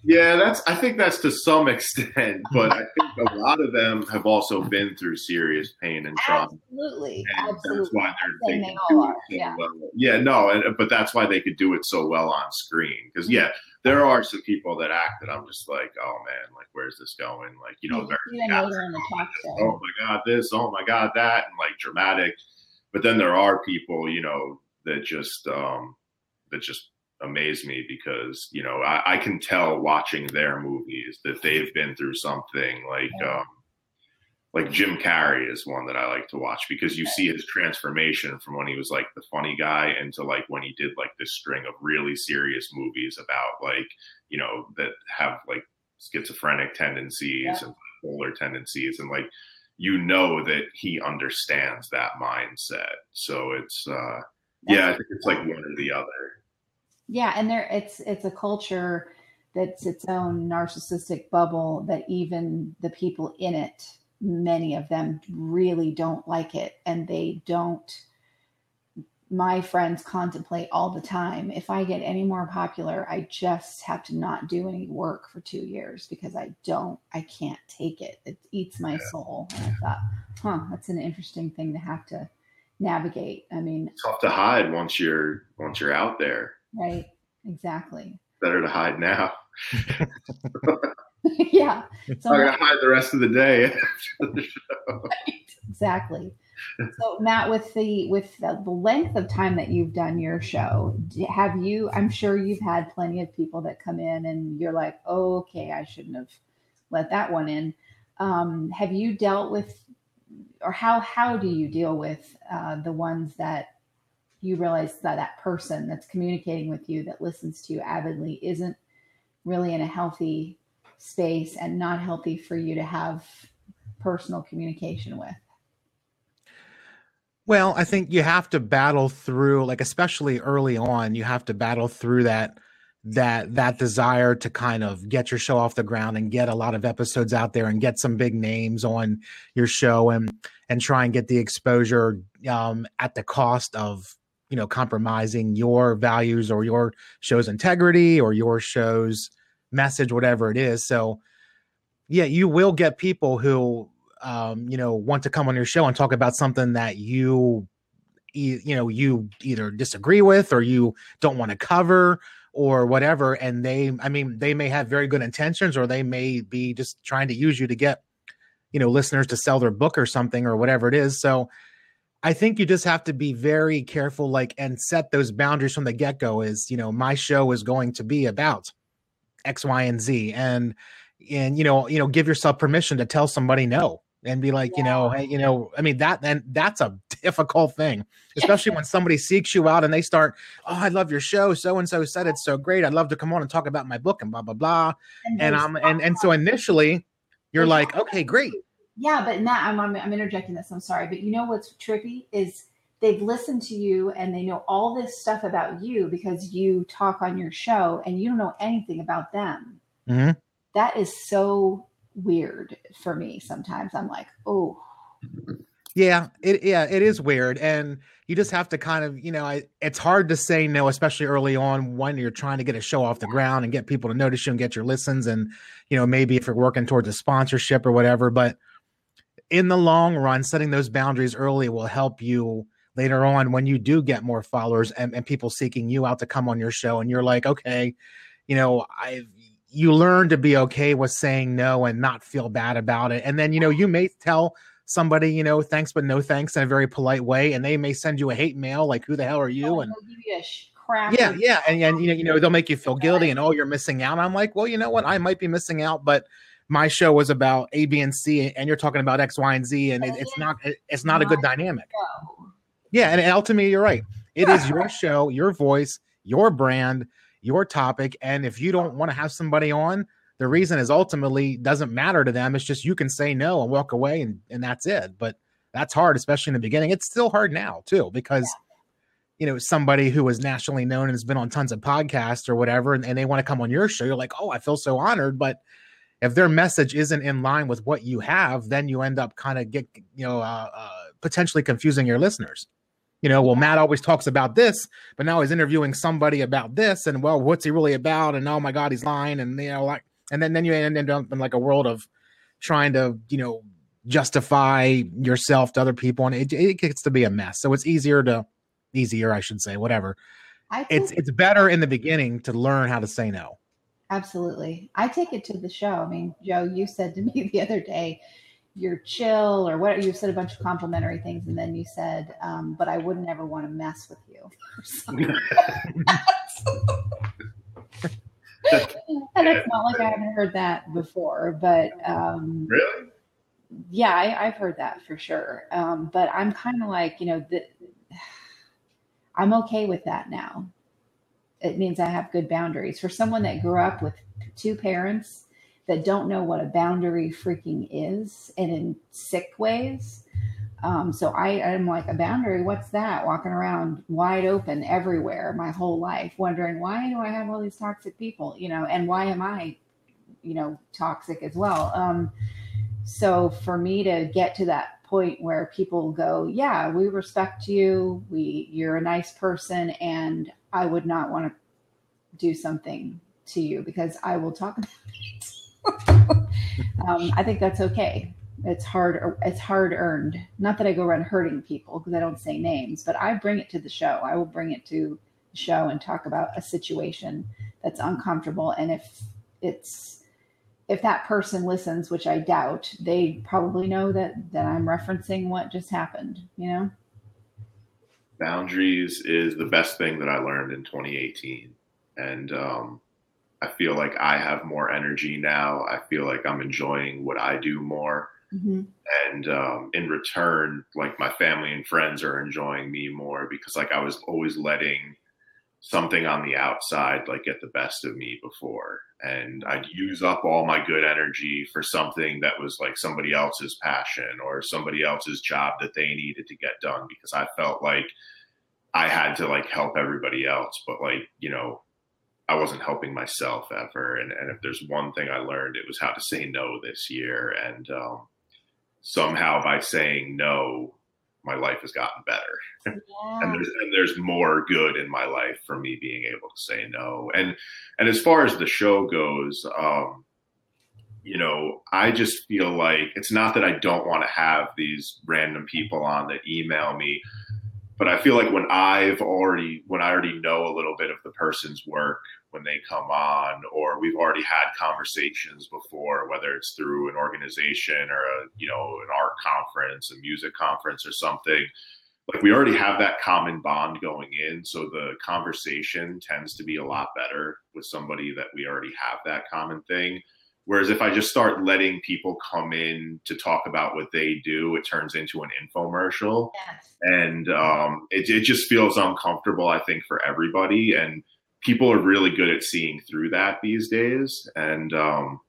Yeah, that's. I think that's to some extent, but I think a lot of them have also been through serious pain and trauma. Absolutely, And absolutely. That's why they're They they all are, so yeah. well. Yeah, no, and, but that's why they could do it so well on screen. Because mm-hmm. yeah, there are some people that act that I'm just like, oh man, like where's this going? Like you know, You very see them later in the talk oh my god, this, oh my god, that, and like dramatic. But then there are people, you know, that just um that just amaze me because you know I, I can tell watching their movies that they've been through something like Yeah. um like Jim Carrey is one that I like to watch because you see his transformation from when he was like the funny guy into like when he did like this string of really serious movies about like you know that have like schizophrenic tendencies Yeah. and bipolar tendencies. And like you know that he understands that mindset. So it's uh yeah i think it's like one or the other. Yeah, and there it's it's a culture that's its own narcissistic bubble that even the people in it, many of them really don't like it and they don't my friends contemplate all the time if I get any more popular, I just have to not do any work for 2 years because I don't I can't take it. It eats my soul. And I thought, "Huh, that's an interesting thing to have to navigate." I mean, tough to hide once you're once you're out there right? Exactly. better to hide now yeah. So i'm gonna hide the rest of the day after the show. exactly. So Matt, with the with the, the length of time that you've done your show, have you? I'm sure you've had plenty of people that come in and you're like, oh, okay, I shouldn't have let that one in. Um, have you dealt with, or how how do you deal with uh, the ones that you realize that that person that's communicating with you that listens to you avidly isn't really in a healthy space and not healthy for you to have personal communication with? Well, I think you have to battle through, like especially early on, you have to battle through that that that desire to kind of get your show off the ground and get a lot of episodes out there and get some big names on your show and and try and get the exposure um, at the cost of you know compromising your values or your show's integrity or your show's message, whatever it is. So yeah, you will get people who um, you know, want to come on your show and talk about something that you, you know, you either disagree with or you don't want to cover or whatever. And they, I mean, they may have very good intentions or they may be just trying to use you to get, you know, listeners to sell their book or something or whatever it is. So I think you just have to be very careful, like, and set those boundaries from the get go. Is, you know, my show is going to be about X, Y, and Z. And, and you know you know give yourself permission to tell somebody no and be like you know hey you know i mean that and that's a difficult thing especially when somebody seeks you out and they start oh i love your show so and so said it's so great i'd love to come on and talk about my book and blah blah blah and there's- i'm and and so initially you're like okay great Yeah, but Matt, I'm, I'm I'm interjecting this. I'm sorry, but you know what's trippy is they've listened to you and they know all this stuff about you because you talk on your show and you don't know anything about them. Mhm. That is so weird for me. Sometimes I'm like, oh, Yeah, it yeah, it is weird. And you just have to kind of, you know, I, it's hard to say no, especially early on when you're trying to get a show off the ground and get people to notice you and get your listens. And, you know, maybe if you're working towards a sponsorship or whatever. But in the long run, setting those boundaries early will help you later on when you do get more followers and, and people seeking you out to come on your show. And you're like, okay, you know, I've you learn to be okay with saying no and not feel bad about it. And then, you know, you may tell somebody, you know, thanks but no thanks in a very polite way, and they may send you a hate mail like, "Who the hell are you?" Oh, and they'll give you a sh- crap. yeah, yeah, and, and you know, you know, they'll make you feel guilty and oh, you're missing out. I'm like, well, you know what? I might be missing out, but my show was about A, B, and C, and you're talking about X, Y, and Z, and oh, it, it's not it, it's not a good dynamic. Yeah, and, and ultimately, you're right. It is your show, your voice, your brand, your topic, and if you don't want to have somebody on, the reason is ultimately doesn't matter to them. It's just you can say no and walk away, and and that's it. But that's hard, especially in the beginning. It's still hard now too because. Yeah you know somebody who is nationally known and has been on tons of podcasts or whatever and, and, they want to come on your show you're like oh i feel so honored but if their message isn't in line with what you have then you end up kind of get you know uh, uh, potentially confusing your listeners you know well matt always talks about this but now he's interviewing somebody about this and well what's he really about and oh my god he's lying and you know like and then then you end up in like a world of trying to you know justify yourself to other people and it, it gets to be a mess so it's easier to easier, I should say, whatever. I it's it's better in the beginning to learn how to say no. Absolutely. I take it to the show. I mean, Joe, you said to me the other day, you're chill or what you said a bunch of complimentary things and then you said, um, but I wouldn't ever want to mess with you. and it's not like I haven't heard that before, but um, really, yeah, I, have heard that for sure. Um, but I'm kind of like, you know, the, I'm okay with that now. It means I have good boundaries. For someone that grew up with two parents that don't know what a boundary freaking is and in sick ways. Um, so I, am like, a boundary, what's that? Walking around wide open everywhere my whole life, wondering why do I have all these toxic people, you know, and why am I, you know, toxic as well? Um, so for me to get to that point where people go, yeah, we respect you. We, you're a nice person. And I would not want to do something to you because I will talk about it. Um, I think that's okay. It's hard. It's hard earned. Not that I go around hurting people because I don't say names, but I bring it to the show. I will bring it to the show and talk about a situation that's uncomfortable. And if it's if that person listens, which I doubt, they probably know that that I'm referencing what just happened, you know? Boundaries is the best thing that I learned in 2018. And um, I feel like I have more energy now. I feel like I'm enjoying what I do more. Mm-hmm. And um, in return, like my family and friends are enjoying me more because like I was always letting something on the outside like get the best of me before and i'd use up all my good energy for something that was like somebody else's passion or somebody else's job that they needed to get done because i felt like i had to like help everybody else but like you know i wasn't helping myself ever and, and if there's one thing i learned it was how to say no this year and um, somehow by saying no my life has gotten better. Yeah. and there's and there's more good in my life for me being able to say no. And and as far as the show goes, um, you know, I just feel like it's not that I don't want to have these random people on that email me, but I feel like when I've already when I already know a little bit of the person's work when they come on or we've already had conversations before whether it's through an organization or a you know an art conference a music conference or something like we already have that common bond going in. So the conversation tends to be a lot better with somebody that we already have that common thing whereas if i just start letting people come in to talk about what they do it turns into an infomercial. Yes. and um, it, it just feels uncomfortable i think for everybody. And people are really good at seeing through that these days. And um,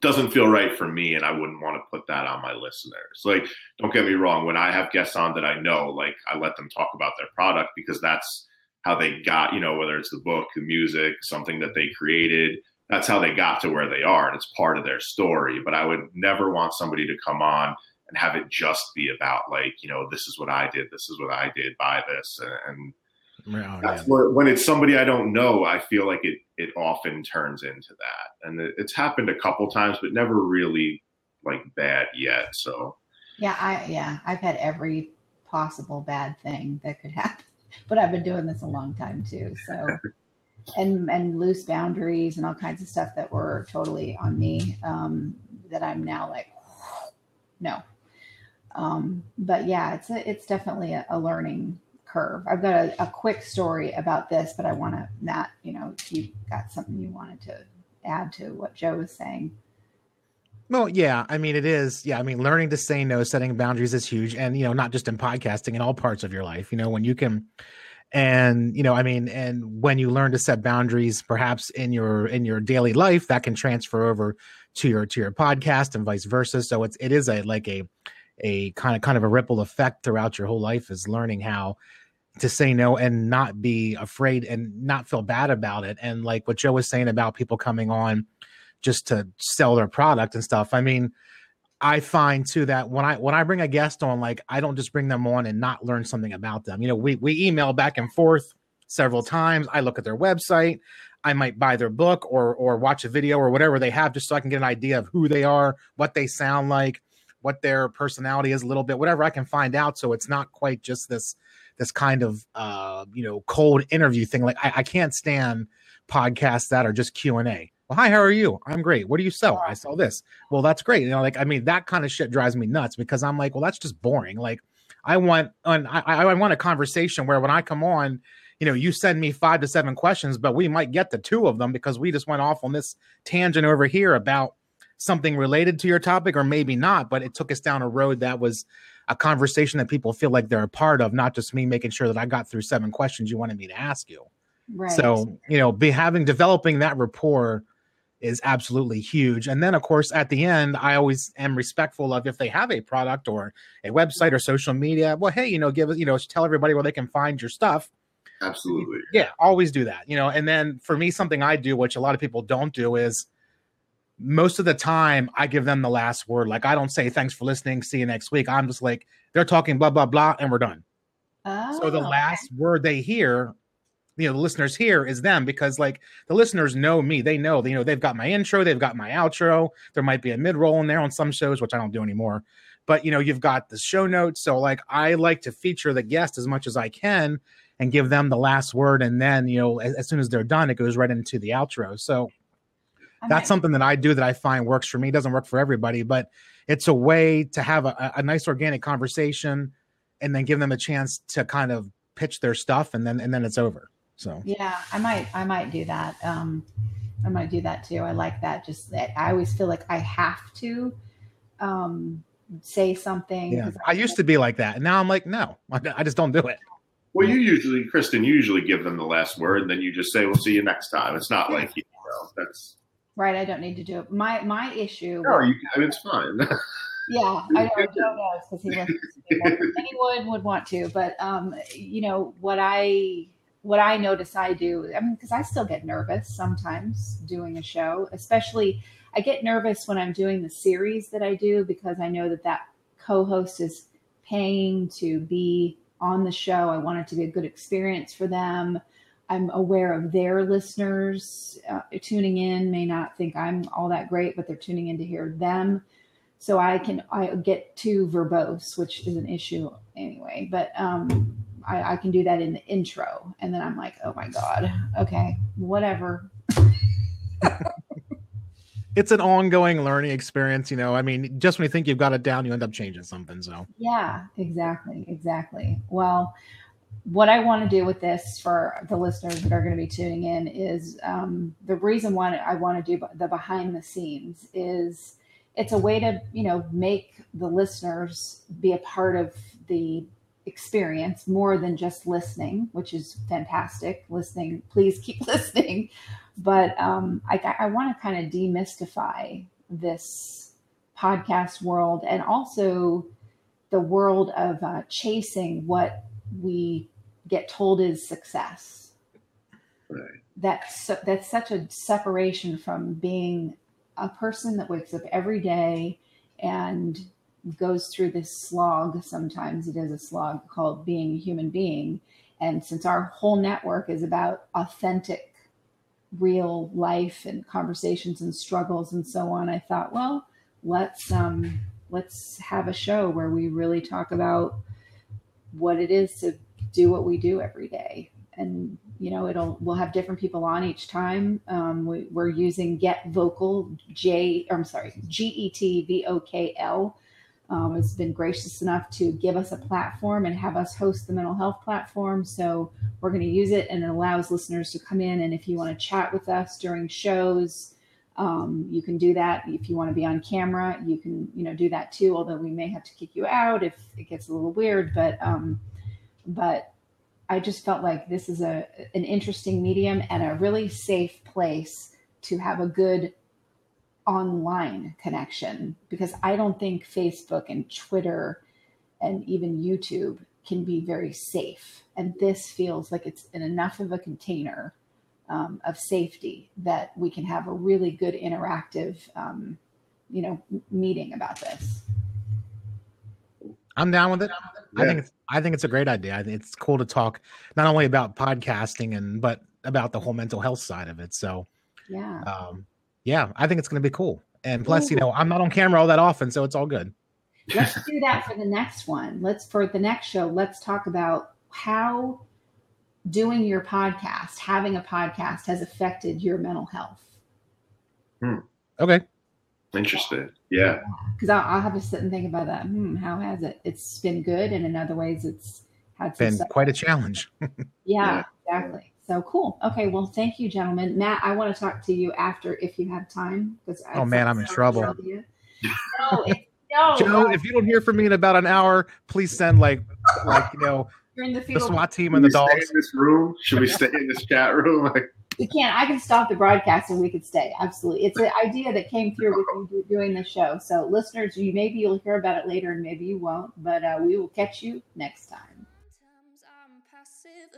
doesn't feel right for me and i wouldn't want to put that on my listeners. Like don't get me wrong when i have guests on that i know like i let them talk about their product because that's how they got you know whether it's the book the music something that they created that's how they got to where they are and it's part of their story but i would never want somebody to come on and have it just be about like you know this is what i did this is what i did by this and Oh, That's where, when it's somebody I don't know, I feel like it it often turns into that, and it, it's happened a couple times, but never really like bad yet. So yeah, I yeah, I've had every possible bad thing that could happen, but I've been doing this a long time too. So and and loose boundaries and all kinds of stuff that were totally on me um, that I'm now like no. Um, but yeah, it's a, it's definitely a, a learning curve. I've got a, a quick story about this, but I want to, Matt, you know, you got something you wanted to add to what Joe was saying. Well, yeah, I mean it is. Yeah, I mean learning to say no, setting boundaries is huge, and you know not just in podcasting, in all parts of your life. You know when you can, and you know I mean, and when you learn to set boundaries, perhaps in your in your daily life, that can transfer over to your to your podcast and vice versa. So it's it is a like a a kind of kind of a ripple effect throughout your whole life is learning how to say no and not be afraid and not feel bad about it. And like what Joe was saying about people coming on just to sell their product and stuff. I mean, I find too that when I when I bring a guest on, like I don't just bring them on and not learn something about them. You know, we we email back and forth several times. I look at their website. I might buy their book or or watch a video or whatever they have just so I can get an idea of who they are, what they sound like, what their personality is a little bit, whatever I can find out. So it's not quite just this this kind of uh you know cold interview thing. Like I, I can't stand podcasts that are just Q and A. Well, hi, how are you? I'm great. What do you sell? I sell this. Well, that's great. You know, like I mean, that kind of shit drives me nuts because I'm like, well, that's just boring. Like, I want an I, I want a conversation where when I come on, you know, you send me five to seven questions, but we might get the two of them because we just went off on this tangent over here about something related to your topic, or maybe not, but it took us down a road that was a conversation that people feel like they're a part of, not just me making sure that I got through seven questions you wanted me to ask you. Right. So, you know, be having developing that rapport is absolutely huge. And then, of course, at the end, I always am respectful of if they have a product or a website or social media. Well, hey, you know, give it, you know, tell everybody where they can find your stuff. Absolutely. Yeah, always do that. You know, and then for me, something I do, which a lot of people don't do, is most of the time I give them the last word. Like I don't say thanks for listening, see you next week. I'm just like they're talking blah blah blah, and we're done. Oh, So the oh, last word they hear, you know, the listeners here is them because like the listeners know me. They know, you know, they've got my intro, they've got my outro. There might be a mid roll in there on some shows, which I don't do anymore. But you know, you've got the show notes. So like I like to feature the guest as much as I can and give them the last word. And then, you know, as, as soon as they're done, it goes right into the outro. So that's something that I do that I find works for me. It doesn't work for everybody, but it's a way to have a, a nice organic conversation and then give them a chance to kind of pitch their stuff and then and then it's over. So Yeah, I might I might do that. Um I might do that too. I like that. Just that I always feel like I have to um say something. yeah, 'cause I used to be like that, and now I'm like, no, I, I just don't do it. Well, you usually, Kristin, you usually give them the last word, and then you just say, "We'll see you next time." It's not like you know that's right. I don't need to do it. My my issue no, you, I mean, it's fine. Yeah, I don't know because he listens to me more anyone would want to. But um, you know what I what I notice I do. I mean, because I still get nervous sometimes doing a show, especially I get nervous when I'm doing the series that I do because I know that that co-host is paying to be on the show. I want it to be a good experience for them. I'm aware of their listeners uh, tuning in may not think I'm all that great, but they're tuning in to hear them so i can i get too verbose which is an issue anyway but um I, I can do that in the intro. And then i'm like oh my god. Okay whatever. It's an ongoing learning experience, you know. I mean, just when you think you've got it down, you end up changing something. So. Yeah exactly exactly. Well what i want to do with this for the listeners that are going to be tuning in is um, the reason why i want to do the behind the scenes is it's a way to you know make the listeners be a part of the experience more than just listening which is fantastic. Listening please keep listening. But um, i, I want to kind of demystify this podcast world and also the world of uh, chasing what we get told is success. Right. that's so, that's such a separation from being a person that wakes up every day and goes through this slog sometimes. It is a slog called being a human being. And since our whole network is about authentic real life and conversations and struggles and so on i thought well let's um let's have a show where we really talk about what it is to do what we do every day. And you know it'll we'll have different people on each time. Um, we, we're using GetVokl j i'm sorry g-e-t-v-o-k-l um, has been gracious enough to give us a platform and have us host the mental health platform so we're going to use it and it allows listeners to come in and if you want to chat with us during shows Um, you can do that if you want to be on camera. You can, you know, do that too. Although we may have to kick you out if it gets a little weird. But, um, but I just felt like this is a an interesting medium and a really safe place to have a good online connection because I don't think Facebook and Twitter and even YouTube can be very safe. And this feels like it's in enough of a container um, of safety that we can have a really good interactive, um, you know, meeting about this. I'm down with it. I think it's I think it's a great idea. I think it's cool to talk not only about podcasting and but about the whole mental health side of it. So Yeah. um yeah, I think it's gonna be cool. And plus, you know, I'm not on camera all that often, so it's all good. let's do that for the next one. Let's for the next show, let's talk about how doing your podcast, having a podcast has affected your mental health. Okay. Interested. Yeah. Because I'll, I'll have to sit and think about that. Hmm, how has it? It's been good, and in other ways, it's had some Been stuff. quite a challenge. Yeah, exactly. So cool. Okay, well, thank you, gentlemen. Matt, I want to talk to you after if you have time. Because Oh, man, I'm in trouble. No, it's, no, Joe, no, if you don't hear from me in about an hour, please send like like you know you're in the the field. SWAT team Should and we the stay dogs. in this room? Should we stay in this chat room? Like, We can. I can stop the broadcast and we could stay. Absolutely. It's an idea that came through with you doing the show. So, listeners, you maybe you'll hear about it later and maybe you won't, but uh, we will catch you next time.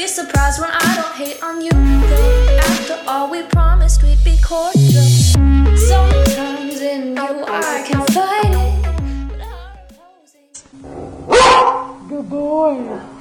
be surprised when I don't hate on you. Though. After all, we promised we'd be cordial. Sometimes in you I can fight it. Good boy.